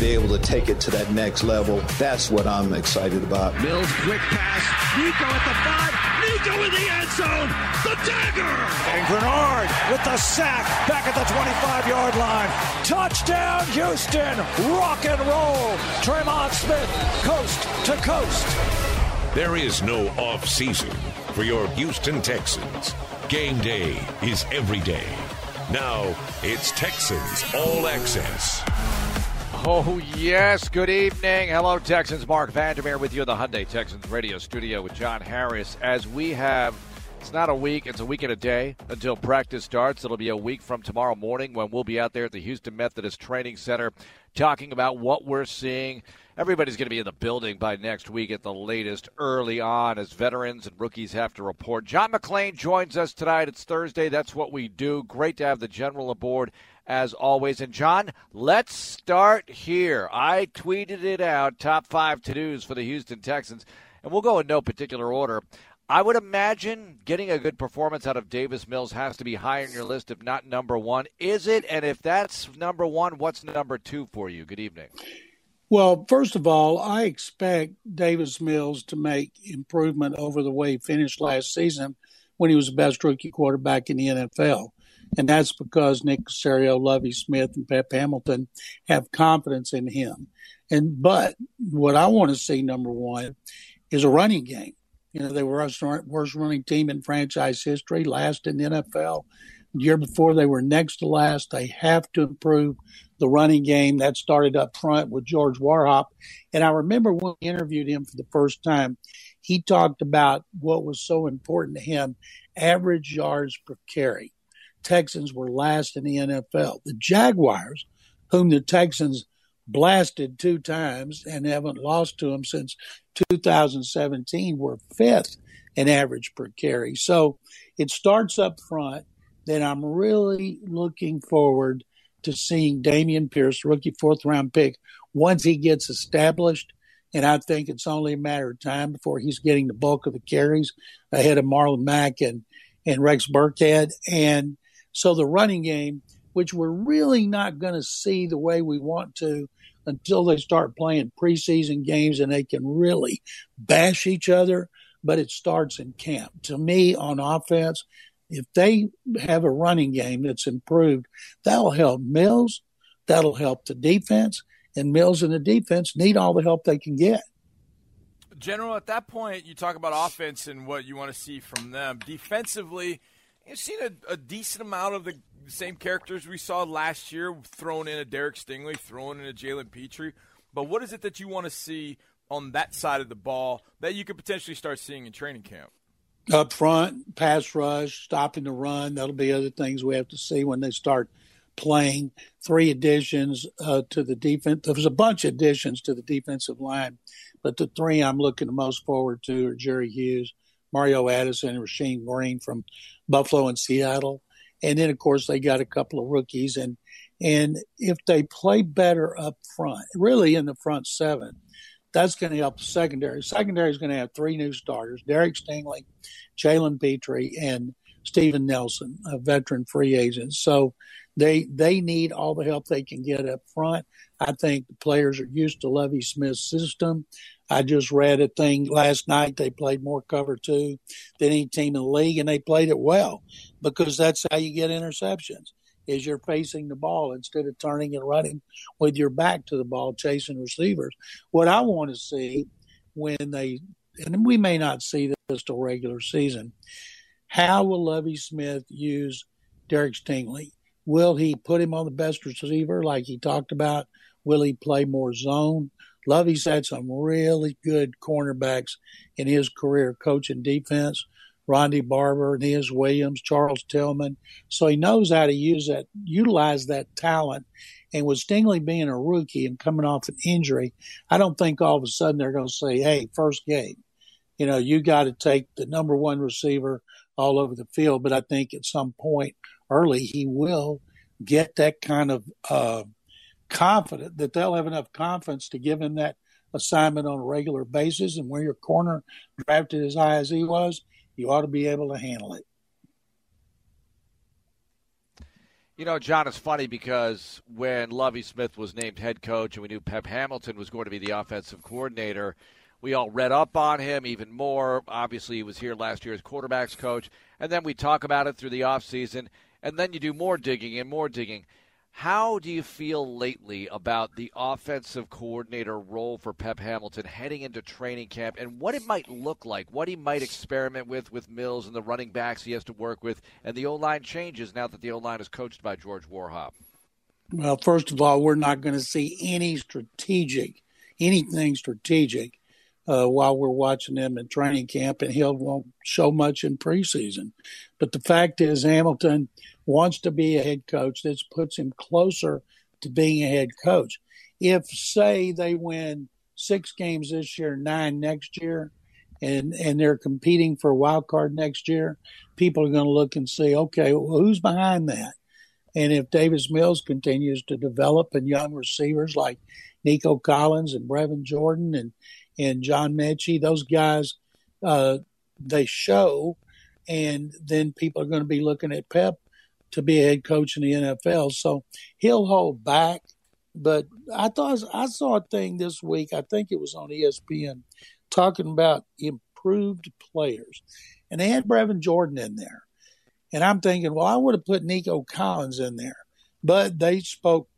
be able to take it to that next level. That's what I'm excited about. Mills, quick pass. Nico at the five. Nico in the end zone. The dagger. And Greenard with the sack back at the 25 yard line. Touchdown, Houston. Rock and roll. Tremon Smith, coast to coast. There is no off season for your Houston Texans. Game day is every day. Now it's Texans All Access. Oh, yes. Good evening. Hello, Texans. Mark Vandermeer with you in the Hyundai Texans radio studio with John Harris. As we have, it's not a week, it's a week and a day until practice starts. It'll be a week from tomorrow morning when we'll be out there at the Houston Methodist Training Center talking about what we're seeing everybody's going to be in the building by next week at the latest, early on, as veterans and rookies have to report. John McClain joins us tonight. It's Thursday. That's what we do. Great to have the general aboard as always. And John, let's start here. I tweeted it out top five to dos for the Houston Texans, and we'll go in no particular order. I would imagine getting a good performance out of Davis Mills has to be high on your list, if not number one. Is it? And if that's number one, what's number two for you? Good evening. Well, first of all, I expect Davis Mills to make improvement over the way he finished last season when he was the best rookie quarterback in the NFL. And that's because Nick Caserio, Lovie Smith, and Pep Hamilton have confidence in him. And but what I want to see, number one, is a running game. You know, they were the worst running team in franchise history, last in the NFL. The year before, they were next to last. They have to improve the running game that started up front with George Warhop. And I remember when we interviewed him for the first time, he talked about what was so important to him average yards per carry. Texans were last in the NFL. The Jaguars, whom the Texans blasted two times and haven't lost to them since 2017, were fifth in average per carry. So it starts up front. Then I'm really looking forward to seeing Dameon Pierce, rookie fourth round pick, once he gets established. And I think it's only a matter of time before he's getting the bulk of the carries ahead of Marlon Mack and, and Rex Burkhead. And so the running game, which we're really not going to see the way we want to until they start playing preseason games and they can really bash each other, but it starts in camp. To me, on offense, if they have a running game that's improved, that'll help Mills, that'll help the defense, and Mills and the defense need all the help they can get. General, at that point, you talk about offense and what you want to see from them. Defensively, you've seen a, a decent amount of the same characters we saw last year, thrown in a Derek Stingley, thrown in a Jalen Pitre. But what is it that you want to see on that side of the ball that you could potentially start seeing in training camp? up front, pass rush, stopping the run. That'll be other things we have to see when they start playing. Three additions uh, to the defense. There was a bunch of additions to the defensive line, but the three I'm looking the most forward to are Jerry Hughes, Mario Addison, and Rasheem Green from Buffalo and Seattle. And then, of course, they got a couple of rookies. And and if they play better up front, really in the front seven, that's going to help the secondary. Secondary is going to have three new starters: Derek Stingley, Jalen Pitre, and Steven Nelson, a veteran free agent. So they they need all the help they can get up front. I think the players are used to Lovie Smith's system. I just read a thing last night. They played more cover two than any team in the league, and they played it well because that's how you get interceptions is you're facing the ball instead of turning and running with your back to the ball, chasing receivers. What I want to see when they, and we may not see this till regular season, how will Lovie Smith use Derek Stingley? Will he put him on the best receiver like he talked about? Will he play more zone? Lovie's had some really good cornerbacks in his career coaching defense. Ronde Barber, Aeneas Williams, Charles Tillman. So he knows how to use that, utilize that talent. And with Stingley being a rookie and coming off an injury, I don't think all of a sudden they're going to say, hey, first game, you know, you got to take the number one receiver all over the field. But I think at some point early, he will get that kind of uh, confident that they'll have enough confidence to give him that assignment on a regular basis. And where your corner drafted as high as he was, you ought to be able to handle it. You know, John, it's funny because when Lovie Smith was named head coach and we knew Pep Hamilton was going to be the offensive coordinator, we all read up on him even more. Obviously, he was here last year as quarterbacks coach. And then we talk about it through the offseason. And then you do more digging and more digging. How do you feel lately about the offensive coordinator role for Pep Hamilton heading into training camp and what it might look like, what he might experiment with with Mills and the running backs he has to work with, and the O line changes now that the O line is coached by George Warhop? Well, first of all, we're not going to see any strategic, anything strategic uh, while we're watching them in training camp, and he'll won't show much in preseason. But the fact is, Hamilton wants to be a head coach. This puts him closer to being a head coach. If, say, they win six games this year, nine next year, and and they're competing for a wild card next year, people are going to look and say, okay, well, who's behind that? And if Davis Mills continues to develop and young receivers like Nico Collins and Brevin Jordan and and John Metchie, those guys, uh, they show, and then people are going to be looking at Pep to be a head coach in the NFL. So he'll hold back. But I thought I saw a thing this week. I think it was on ESPN talking about improved players, and they had Brevin Jordan in there. And I'm thinking, well, I would have put Nico Collins in there, but they spoke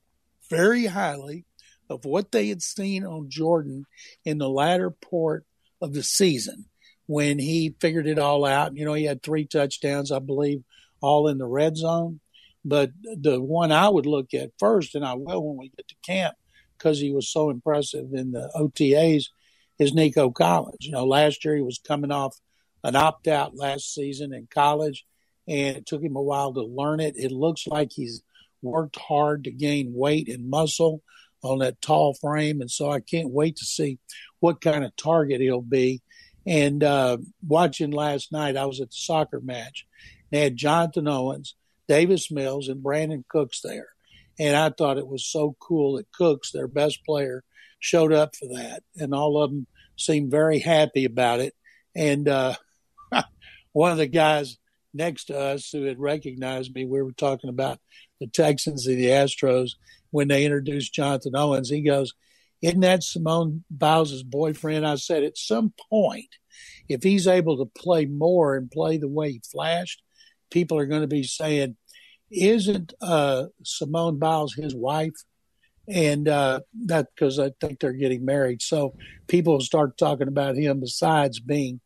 very highly of what they had seen on Jordan in the latter part of the season when he figured it all out. You know, he had three touchdowns, I believe, all in the red zone. But the one I would look at first, and I will when we get to camp, because he was so impressive in the OTAs, is Nico Collins. You know, last year he was coming off an opt out last season in college, and it took him a while to learn it. It looks like he's worked hard to gain weight and muscle on that tall frame, and so I can't wait to see what kind of target he'll be. And uh, watching last night, I was at the soccer match. They had Jonathan Owens, Davis Mills, and Brandin Cooks there, and I thought it was so cool that Cooks, their best player, showed up for that, and all of them seemed very happy about it. And uh, one of the guys next to us who had recognized me, we were talking about the Texans and the Astros when they introduced Jonathan Owens. He goes, Isn't that Simone Biles' boyfriend? I said, At some point, if he's able to play more and play the way he flashed, people are going to be saying, Isn't uh, Simone Biles his wife? And uh, that because I think they're getting married. So people start talking about him besides being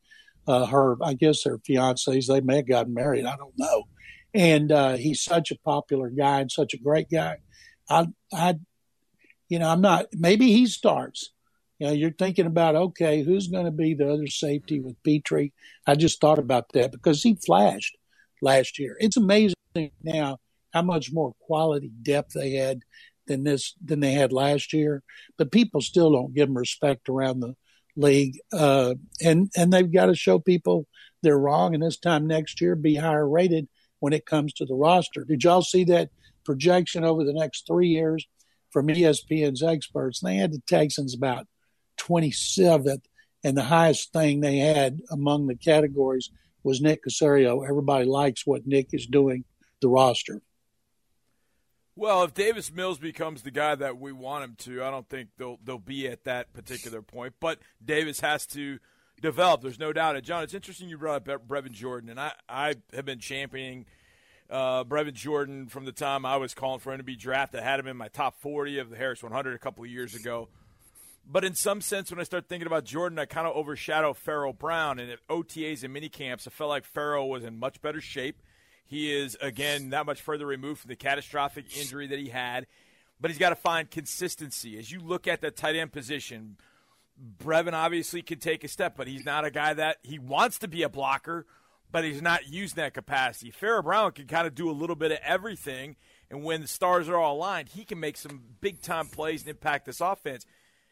uh, her, I guess, their fiancés. They may have gotten married. I don't know. And uh, he's such a popular guy and such a great guy. I, I, you know, I'm not. Maybe he starts. You know, you're thinking about okay, who's going to be the other safety with Pitre? I just thought about that because he flashed last year. It's amazing now how much more quality depth they had than this than they had last year. But people still don't give them respect around the league, uh, and and they've got to show people they're wrong. And this time next year, be higher rated when it comes to the roster. Did y'all see that projection over the next three years from ESPN's experts? They had the Texans about 27th, and the highest thing they had among the categories was Nick Caserio. Everybody likes what Nick is doing, the roster. Well, if Davis Mills becomes the guy that we want him to, I don't think they'll they'll be at that particular point. But Davis has to develop. There's no doubt. It. John, it's interesting you brought up Brevin Jordan, and I I have been championing uh, Brevin Jordan from the time I was calling for him to be drafted. I had him in my top 40 of the Harris 100 a couple of years ago. But in some sense, when I start thinking about Jordan, I kind of overshadow Pharaoh Brown. And at OTAs and mini camps, I felt like Pharaoh was in much better shape. He is, again, that much further removed from the catastrophic injury that he had. But he's got to find consistency. As you look at the tight end position, Brevin obviously can take a step, but he's not a guy that he wants to be a blocker, but he's not using that capacity. Pharaoh Brown can kind of do a little bit of everything. And when the stars are all aligned, he can make some big time plays and impact this offense.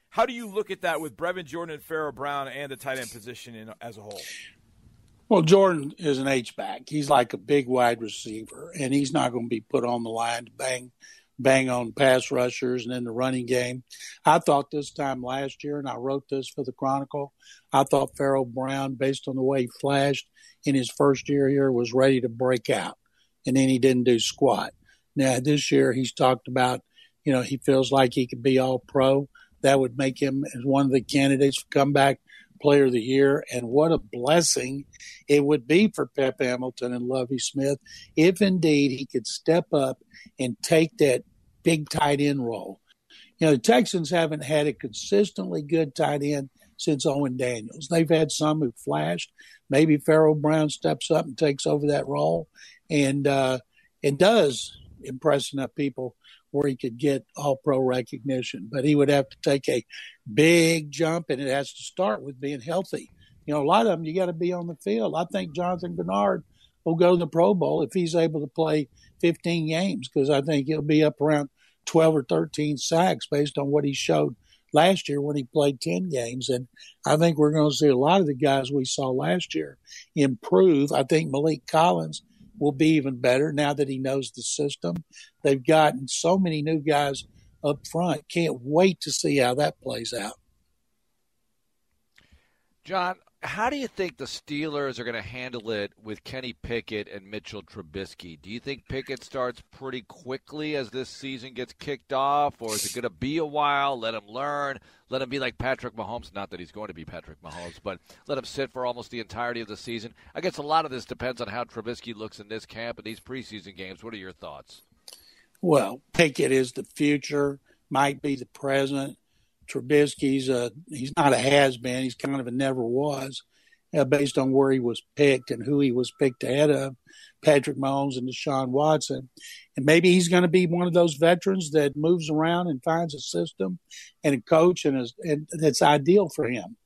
How do you look at that with Brevin Jordan and Pharaoh Brown and the tight end position in, as a whole? Well, Jordan is an H back. He's like a big wide receiver, and he's not going to be put on the line to bang, bang on pass rushers and in the running game. I thought this time last year, and I wrote this for the Chronicle. I thought Pharaoh Brown, based on the way he flashed in his first year here, was ready to break out, and then he didn't do squat. Now this year he's talked about, you know, he feels like he could be all pro. That would make him as one of the candidates for comeback player of the year. And what a blessing it would be for Pep Hamilton and Lovie Smith if indeed he could step up and take that big tight end role. You know, the Texans haven't had a consistently good tight end since Owen Daniels. They've had some who flashed. Maybe Pharaoh Brown steps up and takes over that role, and uh, it does impress enough people where he could get all pro recognition. But he would have to take a big jump, and it has to start with being healthy. You know, a lot of them you got to be on the field. I think Jonathan Greenard will go to the Pro Bowl if he's able to play 15 games because I think he'll be up around 12 or 13 sacks based on what he showed last year when he played 10 games. And I think we're going to see a lot of the guys we saw last year improve. I think Maliek Collins will be even better now that he knows the system. They've gotten so many new guys up front. Can't wait to see how that plays out. John, how do you think the Steelers are going to handle it with Kenny Pickett and Mitchell Trubisky? Do you think Pickett starts pretty quickly as this season gets kicked off, or is it going to be a while? Let him learn. Let him be like Patrick Mahomes. Not that he's going to be Patrick Mahomes, but let him sit for almost the entirety of the season. I guess a lot of this depends on how Trubisky looks in this camp and these preseason games. What are your thoughts? Well, Pickett is the future, might be the present. Trubisky's a he's not a has been. He's kind of a never was, uh, based on where he was picked and who he was picked ahead of, Patrick Mahomes and Deshaun Watson. And maybe he's going to be one of those veterans that moves around and finds a system and a coach, and, is, and that's ideal for him.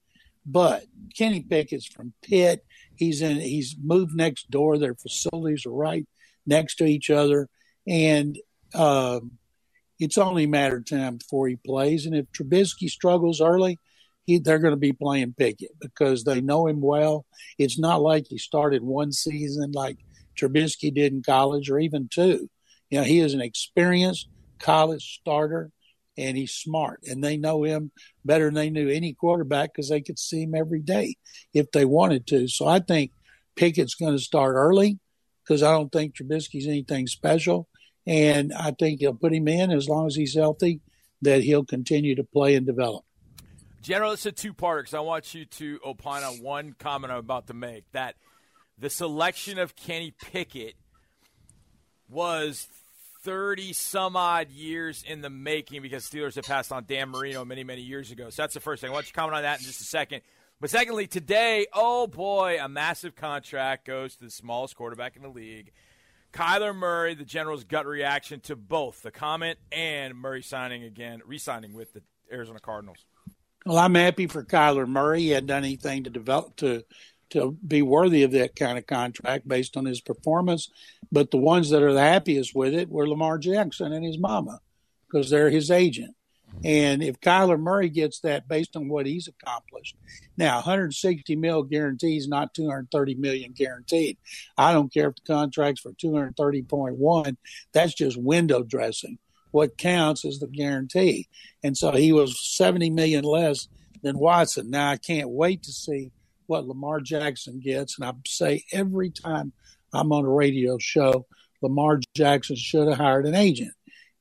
But Kenny Pickett's from Pitt. He's in. He's moved next door. Their facilities are right next to each other, and. Um, it's only a matter of time before he plays. And if Trubisky struggles early, he, they're going to be playing Pickett because they know him well. It's not like he started one season like Trubisky did in college or even two. You know, he is an experienced college starter and he's smart. And they know him better than they knew any quarterback because they could see him every day if they wanted to. So I think Pickett's going to start early because I don't think Trubisky's anything special. And I think he'll put him in as long as he's healthy, that he'll continue to play and develop. General, it's a two parter because I want you to opine on one comment I'm about to make that the selection of Kenny Pickett was 30 some odd years in the making because Steelers had passed on Dan Marino many, many years ago. So that's the first thing. I want you to comment on that in just a second. But secondly, today, oh boy, a massive contract goes to the smallest quarterback in the league. Kyler Murray, the general's gut reaction to both the comment and Murray signing again, re-signing with the Arizona Cardinals. Well, I'm happy for Kyler Murray. He hadn't done anything to develop to to be worthy of that kind of contract based on his performance. But the ones that are the happiest with it were Lamar Jackson and his mama because they're his agent. And if Kyler Murray gets that based on what he's accomplished, now 160 mil guarantees, not 230 million guaranteed. I don't care if the contract's for 230.1. That's just window dressing. What counts is the guarantee. And so he was 70 million less than Watson. Now I can't wait to see what Lamar Jackson gets. And I say every time I'm on a radio show, Lamar Jackson should have hired an agent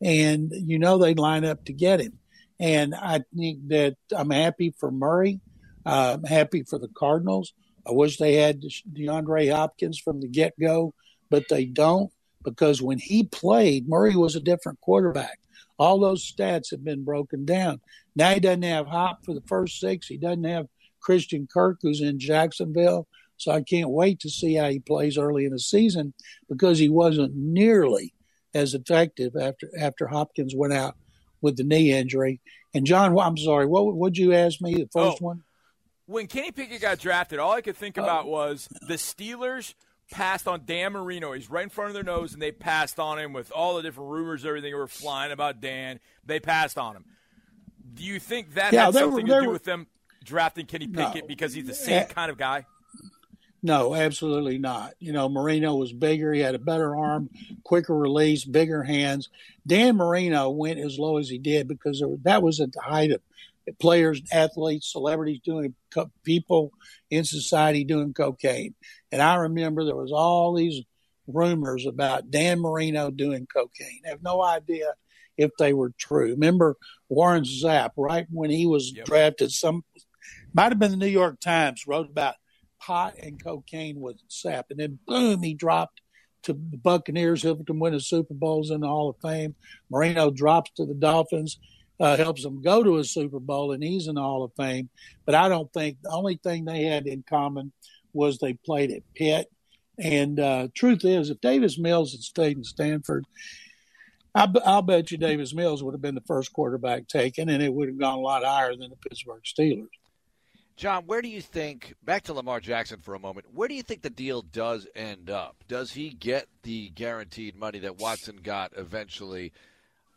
and you know they line up to get him. And I think that I'm happy for Murray. Uh, I'm happy for the Cardinals. I wish they had DeAndre Hopkins from the get go, but they don't because when he played, Murray was a different quarterback. All those stats have been broken down. Now he doesn't have Hop for the first six. He doesn't have Christian Kirk, who's in Jacksonville. So I can't wait to see how he plays early in the season because he wasn't nearly as effective after after Hopkins went out with the knee injury. And John, I'm sorry, what would you ask me the first oh, one? When Kenny Pickett got drafted, all I could think about uh, was the Steelers passed on Dan Marino. He's right in front of their nose, and they passed on him with all the different rumors, everything that were flying about Dan. They passed on him. Do you think that yeah, had something were, to do were, with them drafting Kenny Pickett no, because he's the same kind of guy? No, absolutely not. You know, Marino was bigger. He had a better arm, quicker release, bigger hands. Dan Marino went as low as he did because that was at the height of players, athletes, celebrities doing people in society doing cocaine. And I remember there was all these rumors about Dan Marino doing cocaine. I have no idea if they were true. Remember Warren Sapp, right when he was yep. drafted, some might have been the New York Times wrote about pot and cocaine with Sapp, and then boom, he dropped to the Buccaneers, helped them win the Super Bowls in the Hall of Fame. Marino drops to the Dolphins, uh, helps them go to a Super Bowl, and he's in the Hall of Fame. But I don't think the only thing they had in common was they played at Pitt. And uh, truth is, if Davis Mills had stayed in Stanford, I, will bet you Davis Mills would have been the first quarterback taken, and it would have gone a lot higher than the Pittsburgh Steelers. John, where do you think, back to Lamar Jackson for a moment, where do you think the deal does end up? Does he get the guaranteed money that Watson got eventually?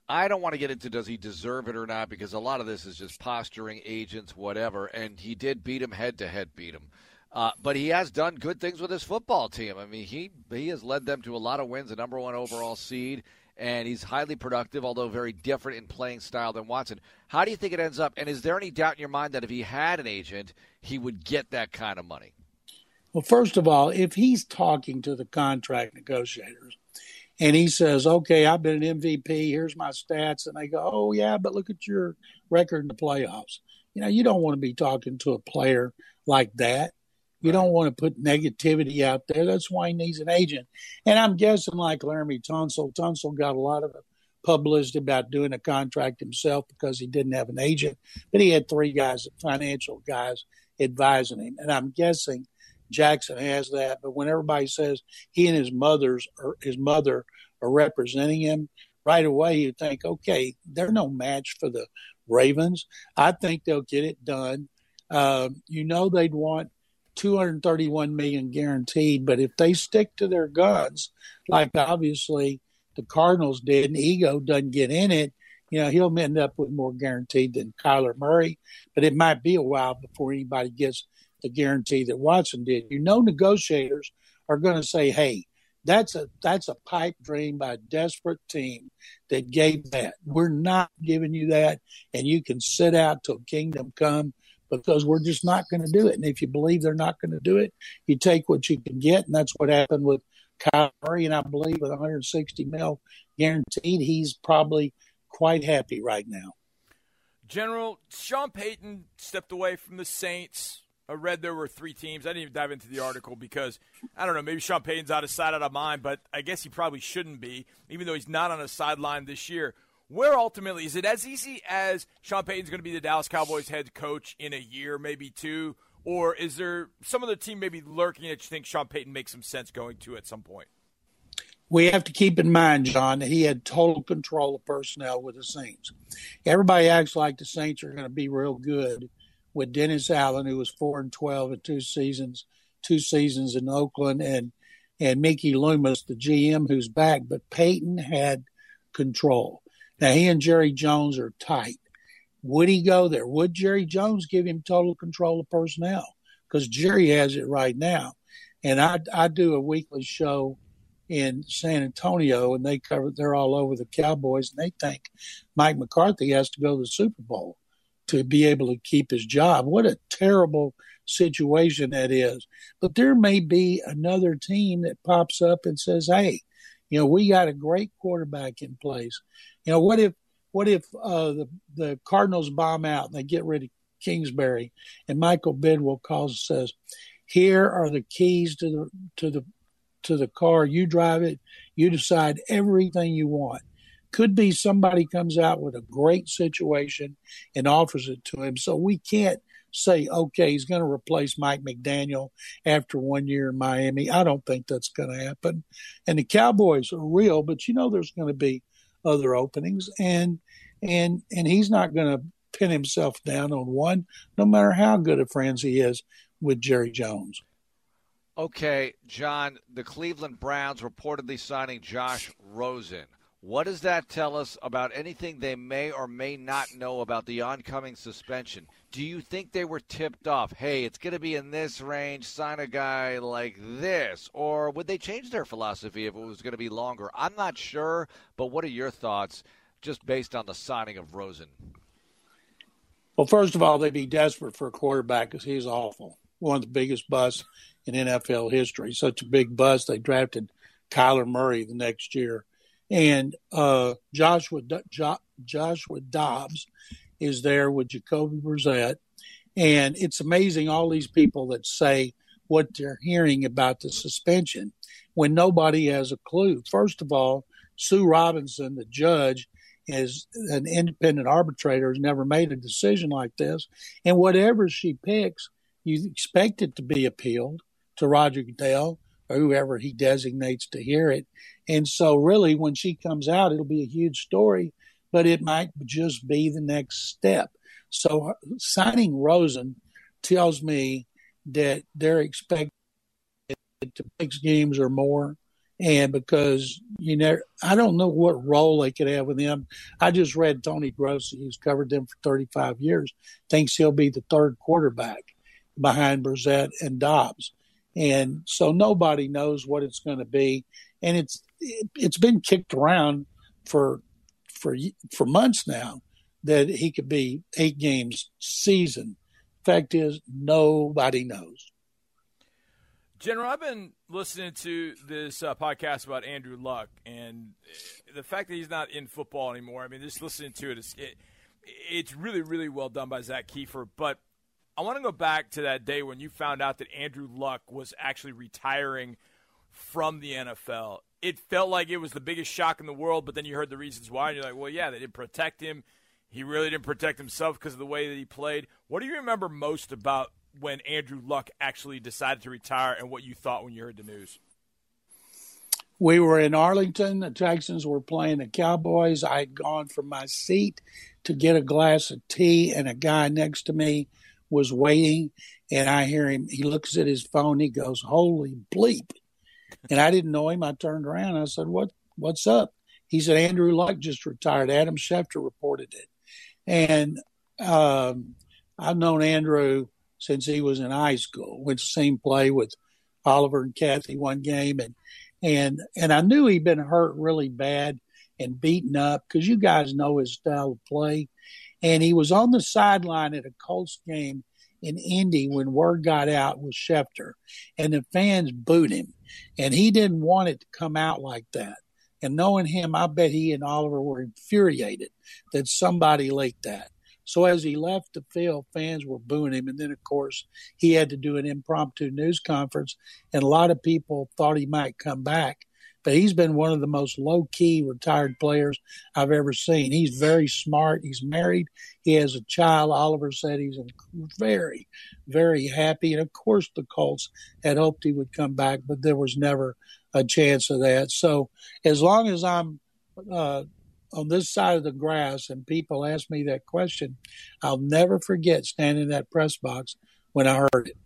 I don't want to get into does he deserve it or not because a lot of this is just posturing, agents, whatever. And he did beat him head to head, beat him. Uh, but he has done good things with his football team. I mean, he he has led them to a lot of wins, a number one overall seed and he's highly productive, although very different in playing style than Watson. How do you think it ends up? And is there any doubt in your mind that if he had an agent, he would get that kind of money? Well, first of all, if he's talking to the contract negotiators and he says, okay, I've been an MVP, here's my stats, and they go, oh, yeah, but look at your record in the playoffs. You know, you don't want to be talking to a player like that. You don't want to put negativity out there. That's why he needs an agent. And I'm guessing, like Laremy Tunsil, Tunsil got a lot of publicity about doing a contract himself because he didn't have an agent, but he had three guys, financial guys, advising him. And I'm guessing Jackson has that. But when everybody says he and his mother's or his mother are representing him, right away you think, okay, they're no match for the Ravens. I think they'll get it done. Uh, you know they'd want 231 million guaranteed. But if they stick to their guns, like obviously the Cardinals did, and ego doesn't get in it, you know, he'll end up with more guaranteed than Kyler Murray. But it might be a while before anybody gets the guarantee that Watson did. You know, negotiators are going to say, "Hey, that's a that's a pipe dream by a desperate team that gave that. We're not giving you that, and you can sit out till kingdom come because we're just not going to do it. And if you believe they're not going to do it, you take what you can get, and that's what happened with Murray. And I believe with 160 mil guaranteed, he's probably quite happy right now. General Sean Payton stepped away from the Saints. I read there were three teams. I didn't even dive into the article because I don't know. Maybe Sean Payton's out of sight, out of mind, but I guess he probably shouldn't be, even though he's not on a sideline this year where ultimately is it as easy as Sean Payton's going to be the Dallas Cowboys head coach in a year, maybe two, or is there some other team maybe lurking that you think Sean Payton makes some sense going to at some point? We have to keep in mind, John, he had total control of personnel with the Saints. Everybody acts like the Saints are going to be real good with Dennis Allen, who was four and twelve in two seasons, two seasons in Oakland, and and Mickey Loomis, the GM, who's back. But Payton had control. Now, he and Jerry Jones are tight. Would he go there? Would Jerry Jones give him total control of personnel? Because Jerry has it right now. And I, I do a weekly show in San Antonio, and they cover, they're all over the Cowboys, and they think Mike McCarthy has to go to the Super Bowl to be able to keep his job. What a terrible situation that is. But there may be another team that pops up and says, hey, you know, we got a great quarterback in place. You know, what if what if uh, the the Cardinals bomb out and they get rid of Kingsbury, and Michael Bidwill calls and says, "Here are the keys to the to the to the car. You drive it. You decide everything you want." Could be somebody comes out with a great situation and offers it to him. So we can't say, okay, he's going to replace Mike McDaniel after one year in Miami. I don't think that's going to happen. And the Cowboys are real, but you know there's going to be other openings, and and and he's not going to pin himself down on one, no matter how good of friends he is with Jerry Jones. Okay, John, the Cleveland Browns reportedly signing Josh Rosen. What does that tell us about anything they may or may not know about the oncoming suspension? Do you think they were tipped off? Hey, it's going to be in this range, sign a guy like this. Or would they change their philosophy if it was going to be longer? I'm not sure, but what are your thoughts just based on the signing of Rosen? Well, first of all, they'd be desperate for a quarterback because he's awful. One of the biggest busts in NFL history. Such a big bust. They drafted Kyler Murray the next year. And uh, Joshua jo- Joshua Dobbs is there with Jacoby Brissett. And it's amazing all these people that say what they're hearing about the suspension when nobody has a clue. First of all, Sue Robinson, the judge, is an independent arbitrator, has never made a decision like this. And whatever she picks, you expect it to be appealed to Roger Goodell or whoever he designates to hear it. And so, really, when she comes out, it'll be a huge story, but it might just be the next step. So, uh, signing Rosen tells me that they're expecting to six games or more. And because you know, I don't know what role they could have with him. I just read Tony Grossi, who's covered them for 35 years, thinks he'll be the third quarterback behind Brissett and Dobbs. And so nobody knows what it's going to be. And it's it, it's been kicked around for for for months now that he could be eight games season. Fact is, nobody knows. General, I've been listening to this uh, podcast about Andrew Luck and the fact that he's not in football anymore. I mean, just listening to it, it's, it, it's really, really well done by Zak Keefer. But I want to go back to that day when you found out that Andrew Luck was actually retiring from the NFL. It felt like it was the biggest shock in the world, but then you heard the reasons why, and you're like, well, yeah, they didn't protect him. He really didn't protect himself because of the way that he played. What do you remember most about when Andrew Luck actually decided to retire and what you thought when you heard the news? We were in Arlington. The Texans were playing the Cowboys. I had gone from my seat to get a glass of tea, and a guy next to me was waiting. And I hear him. He looks at his phone. He goes, "Holy bleep!" And I didn't know him. I turned around. I said, "What? What's up?" He said, "Andrew Luck just retired." Adam Schefter reported it, and um, I've known Andrew since he was in high school. Went to same play with Oliver and Kathy one game, and and and I knew he'd been hurt really bad and beaten up because you guys know his style of play. And he was on the sideline at a Colts game in Indy when word got out with Schefter, and the fans booed him, and he didn't want it to come out like that. And knowing him, I bet he and Oliver were infuriated that somebody leaked that. So as he left the field, fans were booing him. And then, of course, he had to do an impromptu news conference. And a lot of people thought he might come back. But he's been one of the most low key retired players I've ever seen. He's very smart. He's married. He has a child. Oliver said he's very, very happy. And of course, the Colts had hoped he would come back, but there was never a chance of that. So as long as I'm uh, on this side of the grass and people ask me that question, I'll never forget standing in that press box when I heard it.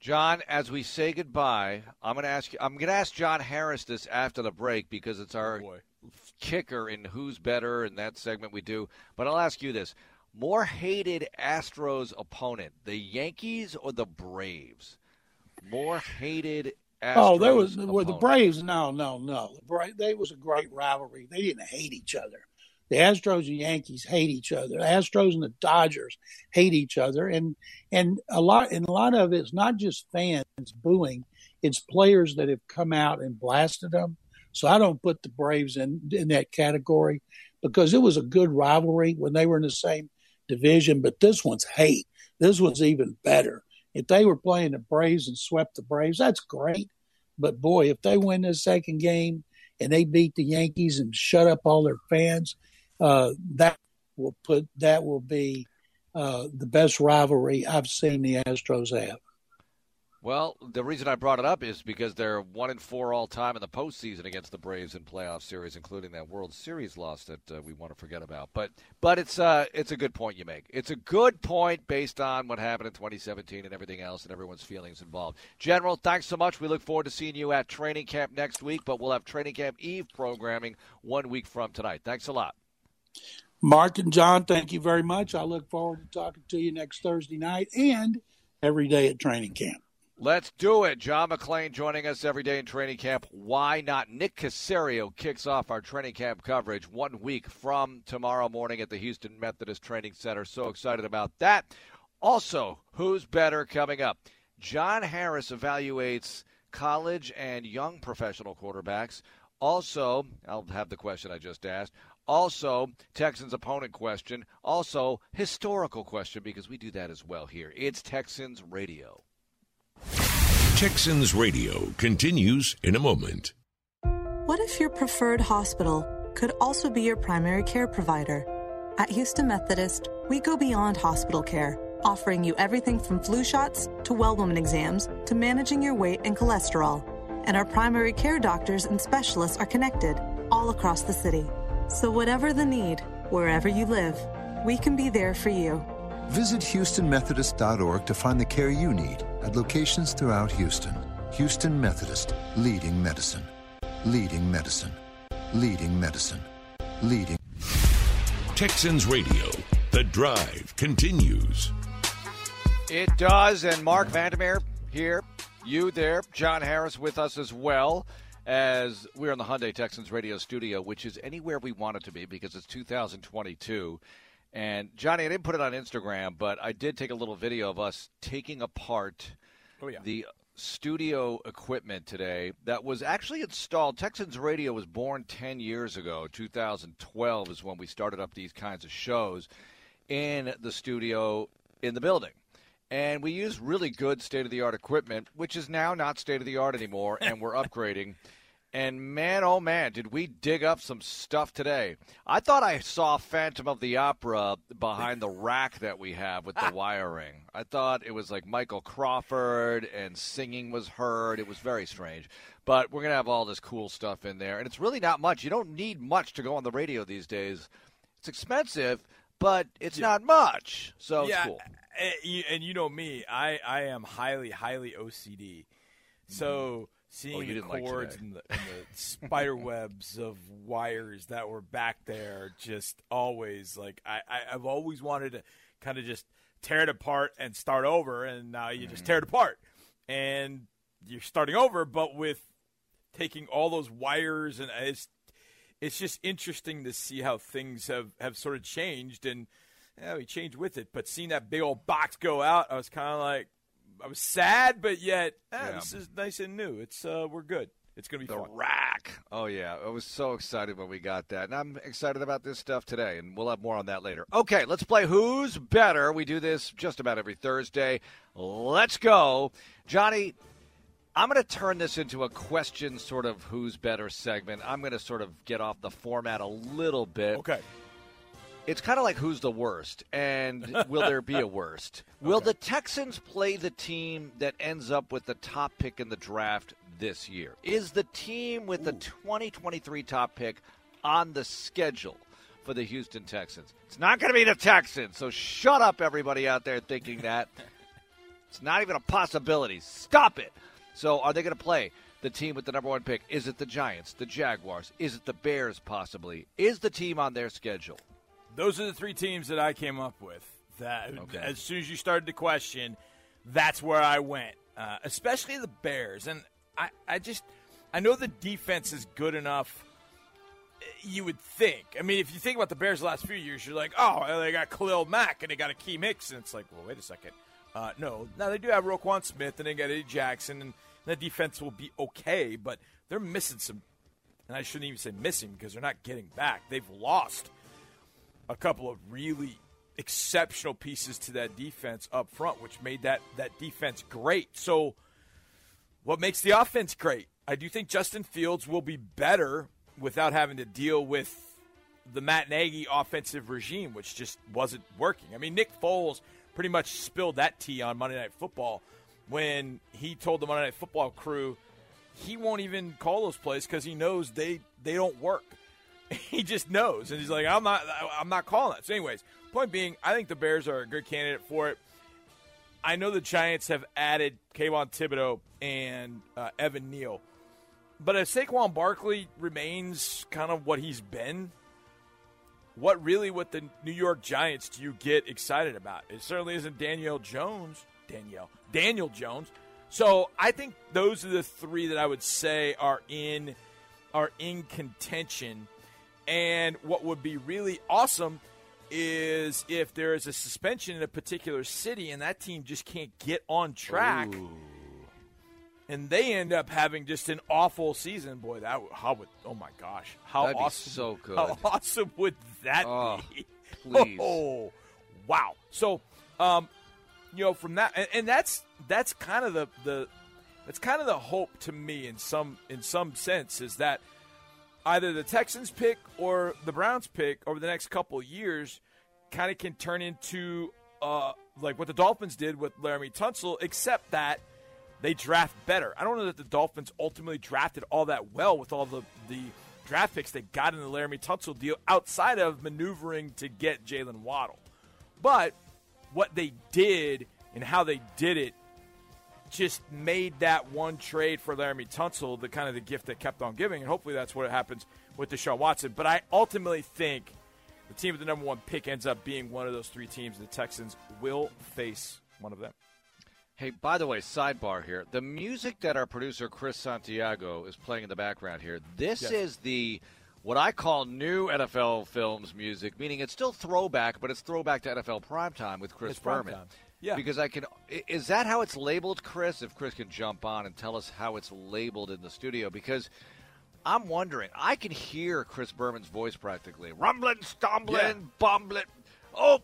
John, as we say goodbye, I'm going to ask you. I'm going to ask John Harris this after the break because it's oh, our oh kicker in who's better in that segment we do. But I'll ask you this: more hated Astros opponent, the Yankees or the Braves? More hated oh, Astros oh, there was well, the Braves. No, no, no. The Bra- they was a great rivalry. They didn't hate each other. The Astros and Yankees hate each other. The Astros and the Dodgers hate each other, and and a lot and a lot of it's not just fans booing. It's players that have come out and blasted them. So I don't put the Braves in in that category because it was a good rivalry when they were in the same division. But this one's hate. This one's even better. If they were playing the Braves and swept the Braves, that's great. But boy, if they win this second game and they beat the Yankees and shut up all their fans, uh, that will put that will be uh, the best rivalry I've seen the Astros have. Well, the reason I brought it up is because they're one and four all time in the postseason against the Braves in playoff series, including that World Series loss that uh, we want to forget about. But but it's uh it's a good point you make. It's a good point based on what happened in 2017 and everything else and everyone's feelings involved. General, thanks so much. We look forward to seeing you at training camp next week, but we'll have training camp eve programming one week from tonight. Thanks a lot. Mark and John, thank you very much. I look forward to talking to you next Thursday night and every day at training camp. Let's do it. John McClain joining us every day in training camp. Why not? Nick Caserio kicks off our training camp coverage one week from tomorrow morning at the Houston Methodist Training Center. So excited about that. Also, who's better coming up? John Harris evaluates college and young professional quarterbacks. Also, I'll have the question I just asked. Also, Texans opponent question. Also, historical question because we do that as well here. It's Texans Radio. Texans Radio continues in a moment. What if your preferred hospital could also be your primary care provider? At Houston Methodist, we go beyond hospital care, offering you everything from flu shots to well woman exams to managing your weight and cholesterol. And our primary care doctors and specialists are connected all across the city. So, whatever the need, wherever you live, we can be there for you. Visit HoustonMethodist.org to find the care you need at locations throughout Houston. Houston Methodist, leading medicine. Leading medicine. Leading medicine. Leading. Texans Radio, the drive continues. It does, and Mark Vandermeer here, you there, John Harris with us as well as we're in the Hyundai Texans radio studio, which is anywhere we want it to be because it's 2022. And Johnny, I didn't put it on Instagram, but I did take a little video of us taking apart Oh, yeah. the studio equipment today that was actually installed. Texans Radio was born 10 years ago. 2012 is when we started up these kinds of shows in the studio in the building. And we use really good state of the art equipment, which is now not state of the art anymore, and we're upgrading. And man, oh man, did we dig up some stuff today. I thought I saw Phantom of the Opera behind the rack that we have with the wiring. I thought it was like Michael Crawford and singing was heard. It was very strange. But we're going to have all this cool stuff in there. And it's really not much. You don't need much to go on the radio these days. It's expensive, but it's not much. So yeah, it's cool. And you- and you know me, I, I am highly, highly OCD. So mm-hmm. oh, seeing Oh, the didn't like cords and the, and the spider webs of wires that were back there, just always like I, I I've always wanted to kind of just tear it apart and start over, and now you just tear it mm-hmm. apart, and you're starting over, but with taking all those wires and it's it's just interesting to see how things have, have sort of changed. And yeah, we changed with it. But seeing that big old box go out, I was kind of like, I was sad, but yet eh, Yeah. this is nice and new. It's uh, we're good. It's gonna be The fun. rack. Oh yeah, I was so excited when we got that, and I'm excited about this stuff today, and we'll have more on that later. Okay, let's play Who's Better. We do this just about every Thursday. Let's go, Johnny. I'm going to turn this into a question, sort of Who's Better segment. I'm going to sort of get off the format a little bit. Okay. It's kind of like who's the worst, and will there be a worst? Will the Texans play the team that ends up with the top pick in the draft this year? Is the team with the 2023 top pick on the schedule for the Houston Texans? It's not going to be the Texans, so shut up, everybody out there thinking that. It's not even a possibility. Stop it. So, are they going to play the team with the number one pick? Is it the Giants, the Jaguars? Is it the Bears, possibly? Is the team on their schedule? Those are the three teams that I came up with. That Okay. as soon as you started the question, that's where I went. Uh, especially the Bears, and I, I just, I know the defense is good enough. You would think. I mean, if you think about the Bears the last few years, you're like, oh, they got Khalil Mack and they got Akiem Hicks, and it's like, well, wait a second. Uh, no, now they do have Roquan Smith and they got Eddie Jackson, and the defense will be okay, but they're missing some. And I shouldn't even say missing because they're not getting back. They've lost a couple of really exceptional pieces to that defense up front, which made that that defense great. So, what makes the offense great? I do think Justin Fields will be better without having to deal with the Matt Nagy offensive regime, which just wasn't working. I mean, Nick Foles pretty much spilled that tea on Monday Night Football when he told the Monday Night Football crew he won't even call those plays because he knows they they don't work. He just knows, and he's like, I'm not I'm not calling that. So, anyways, point being, I think the Bears are a good candidate for it. I know the Giants have added Kayvon Thibodeaux and uh, Evan Neal, but if Saquon Barkley remains kind of what he's been, what really with the New York Giants do you get excited about? It certainly isn't Danielle Jones. Danielle. Daniel Jones. So I think those are the three that I would say are in are in contention. And what would be really awesome is if there is a suspension in a particular city and that team just can't get on track. and they end up having just an awful season, boy, that would, how would oh my gosh, how That'd be awesome, so good. How awesome would that Oh, be? please. Oh, wow. So, um, you know, from that, and, and that's that's kind of the the that's kind of the hope to me in some in some sense is that either the Texans pick or the Browns pick over the next couple years kind of can turn into uh, like what the Dolphins did with Laremy Tunsil, except that they draft better. I don't know that the Dolphins ultimately drafted all that well with all the the draft picks they got in the Laremy Tunsil deal outside of maneuvering to get Jaylen Waddle. But what they did and how they did it just made that one trade for Laremy Tunsil the kind of the gift that kept on giving, and hopefully that's what happens with Deshaun Watson. But I ultimately think the team with the number one pick ends up being one of those three teams. And the Texans will face one of them. Hey, by the way, sidebar here. The music that our producer Chris Santiago is playing in the background here, this Yes. is the what I call new NFL films music, meaning it's still throwback, but it's throwback to NFL primetime with Chris It's Berman. time. Yeah. Because I can. Is that how it's labeled, Chris? If Chris can jump on and tell us how it's labeled in the studio because I'm wondering. I can hear Chris Berman's voice practically. Rumbling, stumbling, Yeah. bumbling. Oh,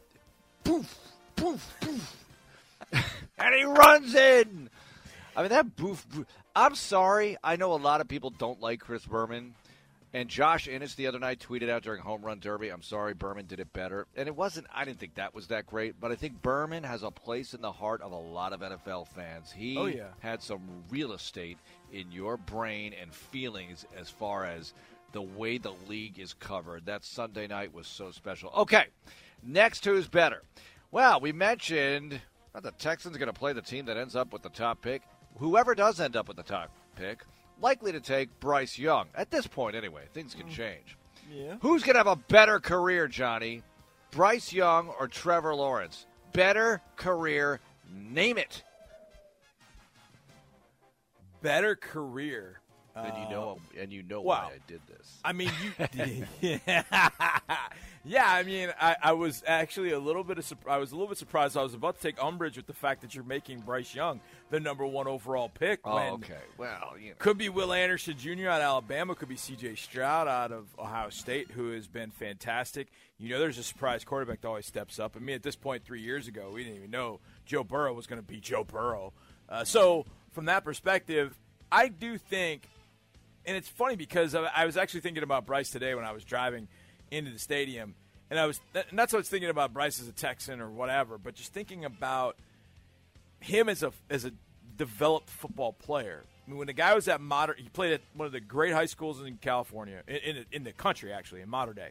poof, poof, poof. and he runs in. I mean, that boof, boof. I'm sorry. I know a lot of people don't like Chris Berman. And Josh Innes the other night tweeted out during Home Run Derby, I'm sorry, Berman did it better. And it wasn't, I didn't think that was that great, but I think Berman has a place in the heart of a lot of NFL fans. He Oh, yeah. had some real estate in your brain and feelings as far as the way the league is covered. That Sunday night was so special. Okay, next who's better? Well, we mentioned not the Texans going to play the team that ends up with the top pick. Whoever does end up with the top pick, likely to take Bryce Young. At this point, anyway, things can hmm. change. Yeah. Who's going to have a better career, Johnny? Bryce Young or Trevor Lawrence? Better career, name it. Better career. And you know, uh, and you know wow. why I did this. I mean, you. yeah, I mean, I, I was actually a little bit of I was a little bit surprised. I was about to take umbrage with the fact that you're making Bryce Young the number one overall pick. Oh, when okay. Well, you know. Could be Will Anderson Jr. out of Alabama. Could be C.J. Stroud out of Ohio State, who has been fantastic. You know, there's a surprise quarterback that always steps up. I mean, at this point, three years ago, we didn't even know Joe Burrow was going to be Joe Burrow. Uh, so, from that perspective, I do think, and it's funny because I I was actually thinking about Bryce today when I was driving into the stadium, and I was, and that's what I was thinking about Bryce as a Texan or whatever, but just thinking about him as a as a developed football player. I mean, when the guy was at Mater Dei, he played at one of the great high schools in California, in in, the country actually, in Mater Dei.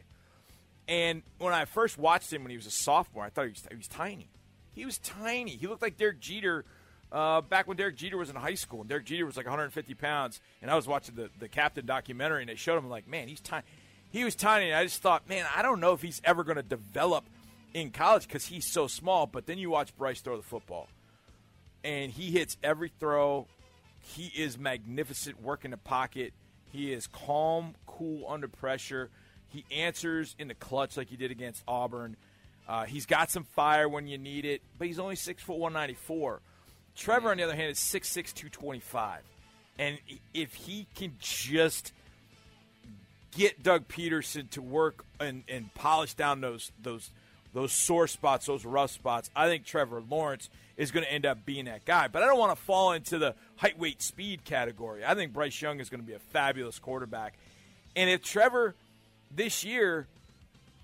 And when I first watched him when he was a sophomore, I thought he was, he was tiny. He was tiny. He looked like Derek Jeter uh, back when Derek Jeter was in high school. And Derek Jeter was like 150 pounds. And I was watching the, the Captain documentary, and they showed him like, man, he's tiny. He was tiny. And I just thought, man, I don't know if he's ever going to develop in college because he's so small. But then you watch Bryce throw the football, and he hits every throw. He is magnificent working the pocket. He is calm, cool under pressure. He answers in the clutch like he did against Auburn. Uh, he's got some fire when you need it, but he's only six foot one ninety four. Trevor, on the other hand, is six six two twenty five, and if he can just get Doug Pederson to work and, and polish down those those those sore spots, those rough spots, I think Trevor Lawrence is going to end up being that guy. But I don't want to fall into the height, weight, speed category. I think Bryce Young is going to be a fabulous quarterback. And if Trevor this year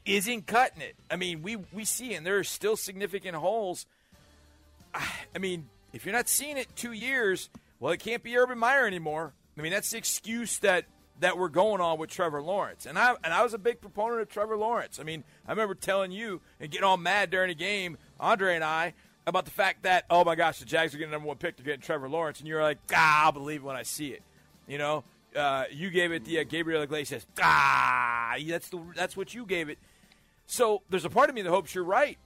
isn't cutting it, I mean, we we see and there are still significant holes. I mean, if you're not seeing it two years, well, it can't be Urban Meyer anymore. I mean, that's the excuse that that we're going on with Trevor Lawrence. And I and I was a big proponent of Trevor Lawrence. I mean, I remember telling you and getting all mad during a game, Andre and I, about the fact that oh my gosh, the Jags are getting number one pick, they're getting Trevor Lawrence, and you're like, ah, I'll believe it when I see it. You know, uh, you gave it the uh, Gabriel Iglesias. Ah, that's the that's what you gave it. So there's a part of me that hopes you're right,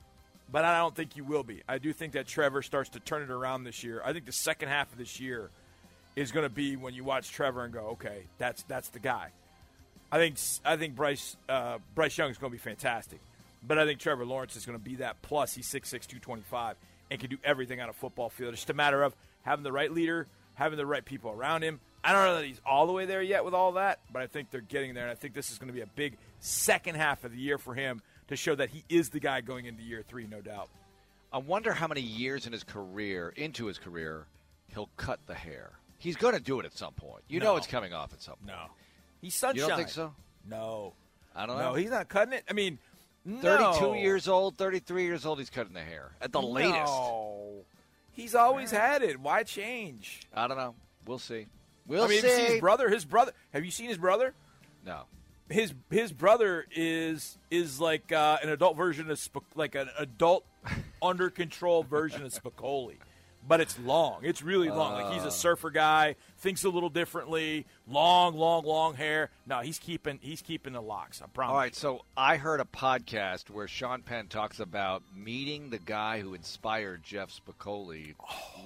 but I don't think you will be. I do think that Trevor starts to turn it around this year. I think the second half of this year is going to be when you watch Trevor and go, okay, that's that's the guy. I think I think Bryce uh, Bryce Young is going to be fantastic, but I think Trevor Lawrence is going to be that. Plus, he's 6'6", 225, and can do everything on a football field. It's just a matter of having the right leader, having the right people around him. I don't know that he's all the way there yet with all that, but I think they're getting there, and I think this is going to be a big second half of the year for him to show that he is the guy going into year three, no doubt. I wonder how many years in his career, into his career, he'll cut the hair. He's going to do it at some point. You No. know it's coming off at some point. No, he's sunshine. You don't think so? No, I don't know. no, he's not cutting it. I mean, 32 no. years old, 33 years old, he's cutting the hair. At the latest. No. He's always had it. Why change? I don't know. We'll see. We'll I mean, see. have you seen his brother? His brother. Have you seen his brother? no. His his brother is is like uh, an adult version of Sp- like an adult under control version of Spicoli, but it's long. It's really long. like Uh. he's a surfer guy, thinks a little differently. Long, long, long hair. No, he's keeping he's keeping the locks. I promise. All right, so I heard a podcast where Sean Penn talks about meeting the guy who inspired Jeff Spicoli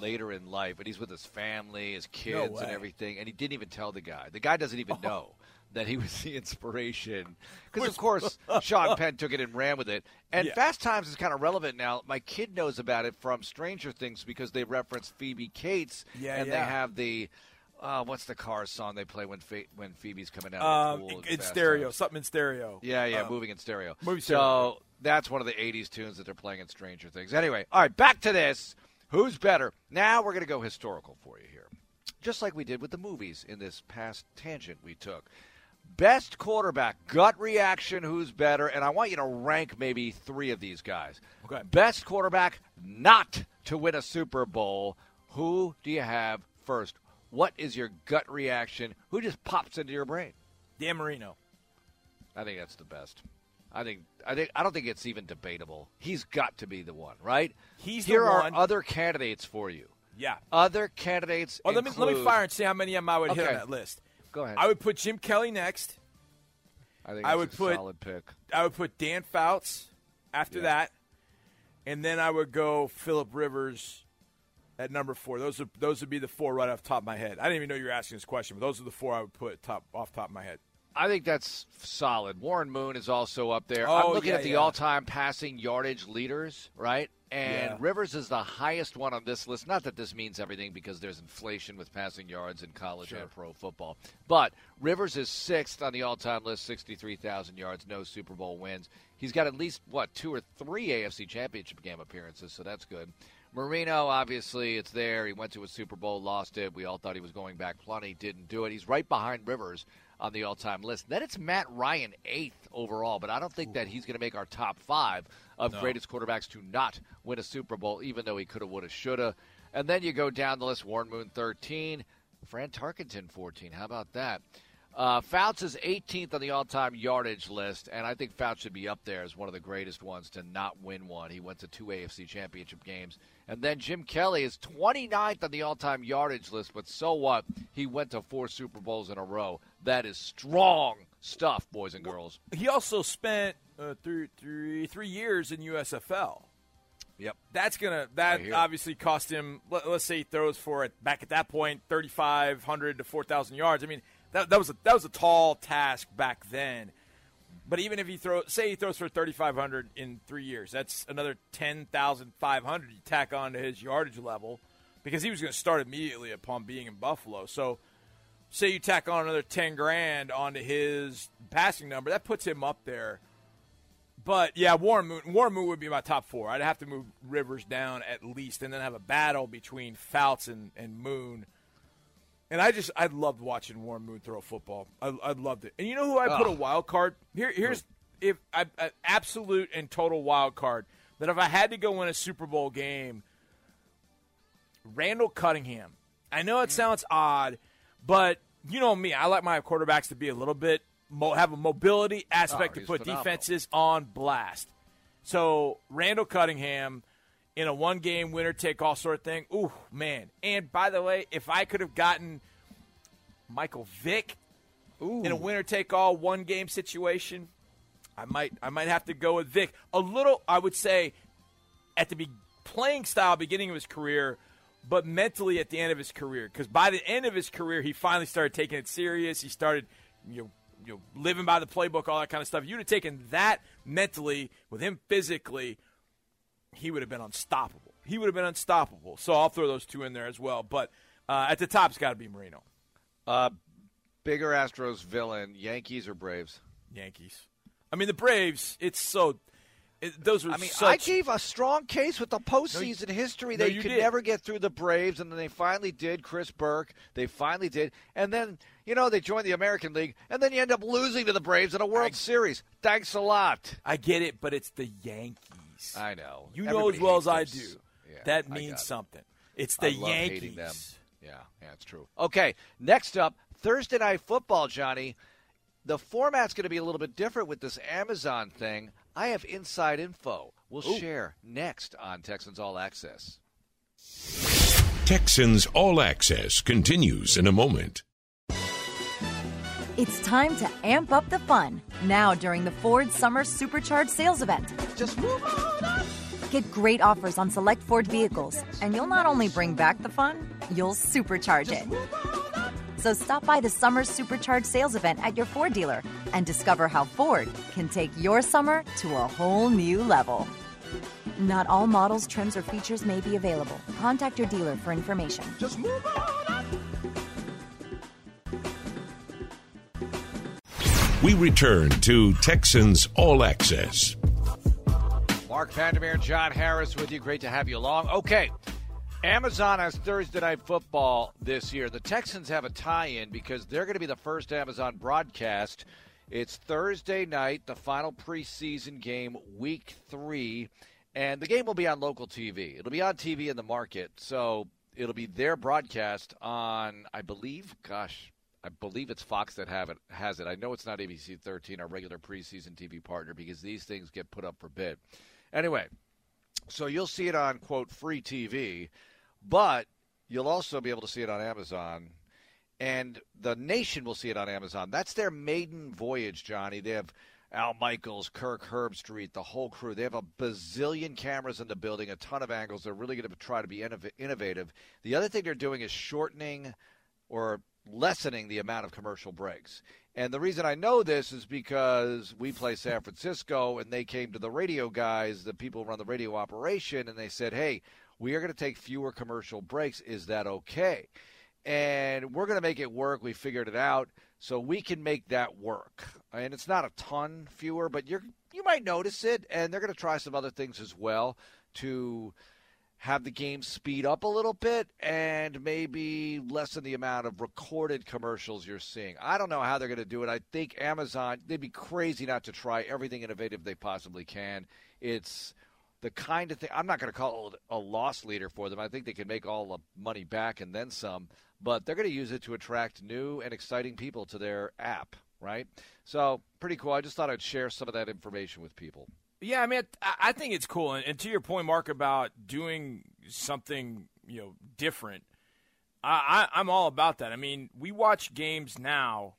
later in life, and he's with his family, his kids, and. Oh. everything, and he didn't even tell the guy. The guy doesn't even know that he was the inspiration, because of course Sean Penn took it and ran with it. And Yeah. Fast Times is kind of relevant now. My kid knows about it from Stranger Things because they reference Phoebe Cates, Yeah, and they have the. Uh, what's the car song they play when Fe- when Phoebe's coming out? Um, of the pool in stereo, Times? something in stereo. Yeah, yeah, Um, moving in stereo. movie so stereo. that's one of the '80s tunes that they're playing in Stranger Things. Anyway, all right, back to this. Who's better? Now we're going to go historical for you here, just like we did with the movies in this past tangent we took. Best quarterback, gut reaction. Who's better? And I want you to rank maybe three of these guys. Okay. Best quarterback not to win a Super Bowl. Who do you have first? What is your gut reaction? Who just pops into your brain? Dan Marino. I think that's the best. I think I think I don't think it's even debatable. He's got to be the one, right? He's the Here are one. other candidates for you. Yeah. Other candidates. Well, let me let me fire and see how many of them I would hit on that list. Go ahead. I would put Jim Kelly next. I think I would a put- solid pick. I would put Dan Fouts after Yeah. that, and then I would go Philip Rivers at number four. Those are those would be the four right off the top of my head. I didn't even know you were asking this question, but those are the four I would put top off the top of my head. I think that's solid. Warren Moon is also up there. Oh, I'm looking yeah, at the yeah. all-time passing yardage leaders, right? And Yeah. Rivers is the highest one on this list. Not that this means everything because there's inflation with passing yards in college and pro football. But Rivers is sixth on the all-time list, 63,000 yards, no Super Bowl wins. He's got at least what two or three AFC Championship game appearances, so that's good. Marino, obviously, it's there. He went to a Super Bowl, lost it. We all thought he was going back plenty, didn't do it. He's right behind Rivers on the all-time list. Then it's Matt Ryan eighth overall, but I don't think that he's going to make our top five of greatest quarterbacks to not win a Super Bowl, even though he could have, would have, should have. And then you go down the list: Warren Moon thirteen, Fran Tarkenton fourteen. How about that? Uh, Fouts is 18th on the all-time yardage list, and I think Fouts should be up there as one of the greatest ones to not win one. He went to two AFC Championship games, and then Jim Kelly is 29th on the all-time yardage list. But so what? He went to four Super Bowls in a row. That is strong stuff, boys and girls. He also spent uh, three, three, three years in USFL. Yep. That's gonna that obviously cost him. Let, us say he throws for it back at that point thirty five hundred to four thousand yards. I mean that that was a that was a tall task back then. But even if he throw say he throws for thirty five hundred in three years, that's another ten thousand five hundred you tack on to his yardage level because he was going to start immediately upon being in Buffalo. So say you tack on another ten grand onto his passing number, that puts him up there. But yeah, Warren Moon, Warren Moon would be my top four. I'd have to move Rivers down at least, and then have a battle between Fouts and, and Moon. And I just I loved watching Warren Moon throw football. I, I loved it. And you know who I put a wild card? Here here's if I, an absolute and total wild card that if I had to go win a Super Bowl game, Randall Cunningham. I know it mm. sounds odd, but you know me. I like my quarterbacks to be a little bit mo- have a mobility aspect Oh, to put phenomenal. defenses on blast. So Randall Cunningham in a one game winner take all sort of thing. Ooh man! And by the way, if I could have gotten Michael Vick in a winner take all one game situation, I might I might have to go with Vick. A little, I would say, at the be- playing style beginning of his career, but mentally at the end of his career. Because by the end of his career, he finally started taking it serious. He started, you know, you know, living by the playbook, all that kind of stuff. You'd have taken that mentally with him physically, he would have been unstoppable. He would have been unstoppable. So I'll throw those two in there as well. But Uh, at the top, it's got to be Marino. Uh, bigger Astros villain, Yankees or Braves? Yankees. I mean, the Braves. It's so. It, those are. I mean, such, I gave a strong case with the postseason No, history. no, They you could did. never get through the Braves, and then they finally did. Chris Burke, they finally did, and then you know they joined the American League, and then you end up losing to the Braves in a World Series. Thanks a lot. I get it, but it's the Yankees. I know. You know as well as I do. Yeah, that I got means it. something. It's I the love Yankees. hating them. Yeah, yeah, true. Okay, next up, Thursday night football, Johnny. The format's going to be a little bit different with this Amazon thing. I have inside info. We'll share next on Texans All Access. Texans All Access continues in a moment. It's time to amp up the fun now during the Ford Summer Supercharged sales event. Just move on up. Get great offers on select Ford vehicles, and you'll not only bring back the fun, you'll supercharge it. So stop by the Summer Supercharged sales event at your Ford dealer and discover how Ford can take your summer to a whole new level. Not all models, trims, or features may be available. Contact your dealer for information. Just move on up. We return to Texans All Access. Marc Vandermeer, and John Harris with you. Great to have you along. Okay. Amazon has Thursday night football this year. The Texans have a tie in because they're going to be the first Amazon broadcast. It's Thursday night, the final preseason game, week three, and the game will be on local TV. It'll be on TV in the market. So it'll be their broadcast on, I believe, gosh, I believe it's Fox that have it has it. I know it's not ABC 13, our regular preseason TV partner, because these things get put up for bid. Anyway, so you'll see it on quote free TV, but you'll also be able to see it on Amazon, and the nation will see it on Amazon. That's their maiden voyage, Johnny. They have Al Michaels, Kirk Herbstreit, the whole crew. They have a bazillion cameras in the building, a ton of angles. They're really going to try to be innov- innovative. The other thing they're doing is shortening or lessening the amount of commercial breaks. And the reason I know this is because we play San Francisco and they came to the radio guys, the people who run the radio operation, and they said, hey, we are going to take fewer commercial breaks. Is that okay? And we're going to make it work. We figured it out. So we can make that work. And it's not a ton fewer, but you're you might notice it. And they're going to try some other things as well to have the game speed up a little bit and maybe lessen the amount of recorded commercials you're seeing. I don't know how they're going to do it. I think Amazon, they'd be crazy not to try everything innovative they possibly can. It's the kind of thing, I'm not going to call it a loss leader for them. I think they can make all the money back and then some, but they're going to use it to attract new and exciting people to their app, right? So, pretty cool. I just thought I'd share some of that information with people. Yeah, I mean, I think it's cool, and, to your point, Mark, about doing something you know different. I, I I'm all about that. I mean, we watch games now,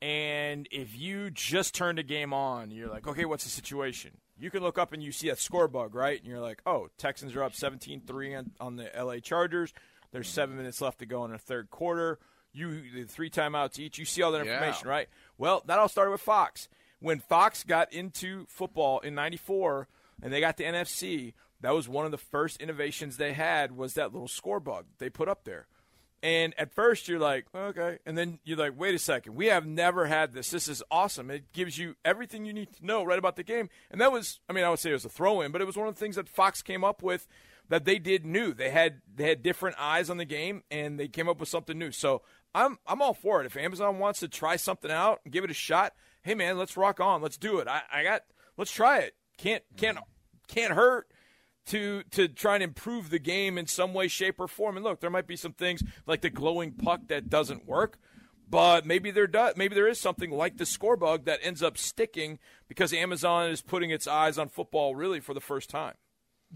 and if you just turned a game on, you're like, okay, what's the situation? You can look up and you see a score bug, right? And you're like, oh, Texans are up 17-3 on, on the LA Chargers. There's seven minutes left to go in the third quarter. You the three timeouts each. You see all that Yeah. information, right? Well, that all started with Fox. When Fox got into football in '94 and they got the NFC, that was one of the first innovations they had was that little score bug they put up there. And at first you're like, okay, and then you're like, wait a second, we have never had this. This is awesome. It gives you everything you need to know right about the game. And that was, I mean, I would say it was a throw-in, but it was one of the things that Fox came up with that they did new. They had they had different eyes on the game, and they came up with something new. So I'm I'm all for it. If Amazon wants to try something out and give it a shot, hey man, let's rock on. Let's do it. I, I got let's try it. Can't can't can't hurt to to try and improve the game in some way, shape, or form. And look, there might be some things like the glowing puck that doesn't work, but maybe there does. Maybe there is something like the score bug that ends up sticking because Amazon is putting its eyes on football really for the first time.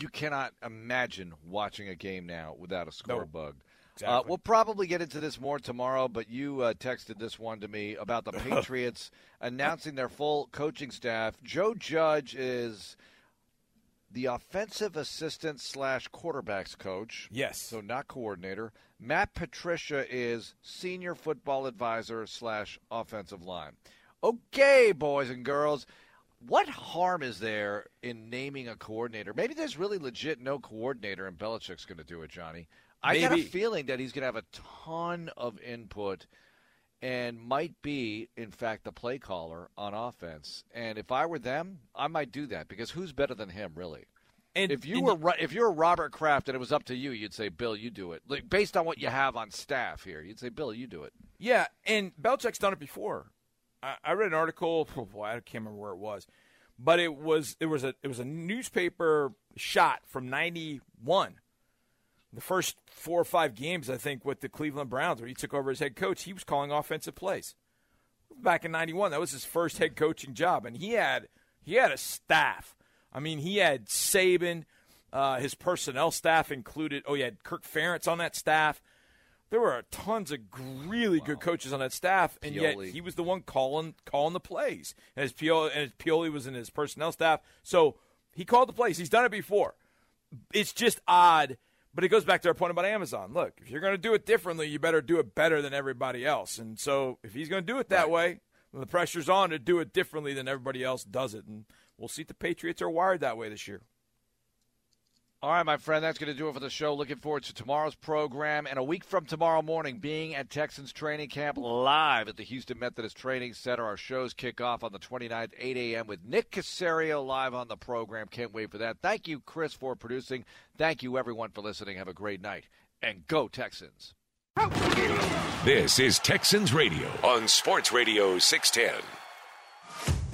you cannot imagine watching a game now without a score No. bug. Uh, we'll probably get into this more tomorrow, but you uh, texted this one to me about the Patriots announcing their full coaching staff. Joe Judge is the offensive assistant slash quarterbacks coach. Yes. So not coordinator. Matt Patricia is senior football advisor slash offensive line. Okay, boys and girls. what harm is there in naming a coordinator? Maybe there's really legit no coordinator, and Belichick's going to do it, Johnny. I got a feeling that he's going to have a ton of input and might be, in fact, the play caller on offense. And if I were them, I might do that because who's better than him, really? And if you and were if you were Robert Kraft and it was up to you, you'd say, "Bill, you do it." Like based on what you have on staff here, you'd say, "Bill, you do it." Yeah, and Belichick's done it before. I, I read an article. Oh boy, I can't remember where it was, but it was it was a it was a newspaper shot from '91. The first four or five games, I think, with the Cleveland Browns, where he took over as head coach, he was calling offensive plays. Back in '91, that was his first head coaching job, and he had he had a staff. I mean, he had Saban. Uh, his personnel staff included. Oh, he had Kirk Ferentz on that staff there were tons of really good coaches on that staff, and yet he was the one calling calling the plays. And his Pioli, and his Pioli was in his personnel staff, so he called the plays. He's done it before. It's just odd, but it goes back to our point about Amazon. Look, if you're going to do it differently, you better do it better than everybody else. And so, if he's going to do it that way, then the pressure's on to do it differently than everybody else does it. And we'll see if the Patriots are wired that way this year. All right, my friend, that's going to do it for the show. Looking forward to tomorrow's program. And a week from tomorrow morning, being at Texans training camp live at the Houston Methodist Training Center. Our shows kick off on the 29th, 8 a.m. with Nick Caserio live on the program. Can't wait for that. Thank you, Chris, for producing. Thank you, everyone, for listening. Have a great night. And go, Texans. This is Texans Radio on Sports Radio 610.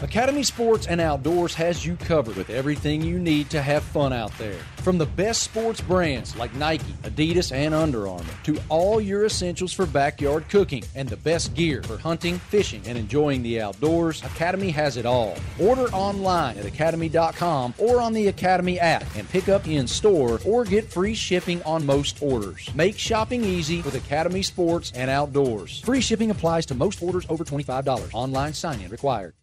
Academy Sports and Outdoors has you covered with everything you need to have fun out there. From the best sports brands like Nike, Adidas, and Under Armour to all your essentials for backyard cooking and the best gear for hunting, fishing, and enjoying the outdoors, Academy has it all. Order online at academy.com or on the Academy app and pick up in store or get free shipping on most orders. Make shopping easy with Academy Sports and Outdoors. Free shipping applies to most orders over $25. Online sign in required.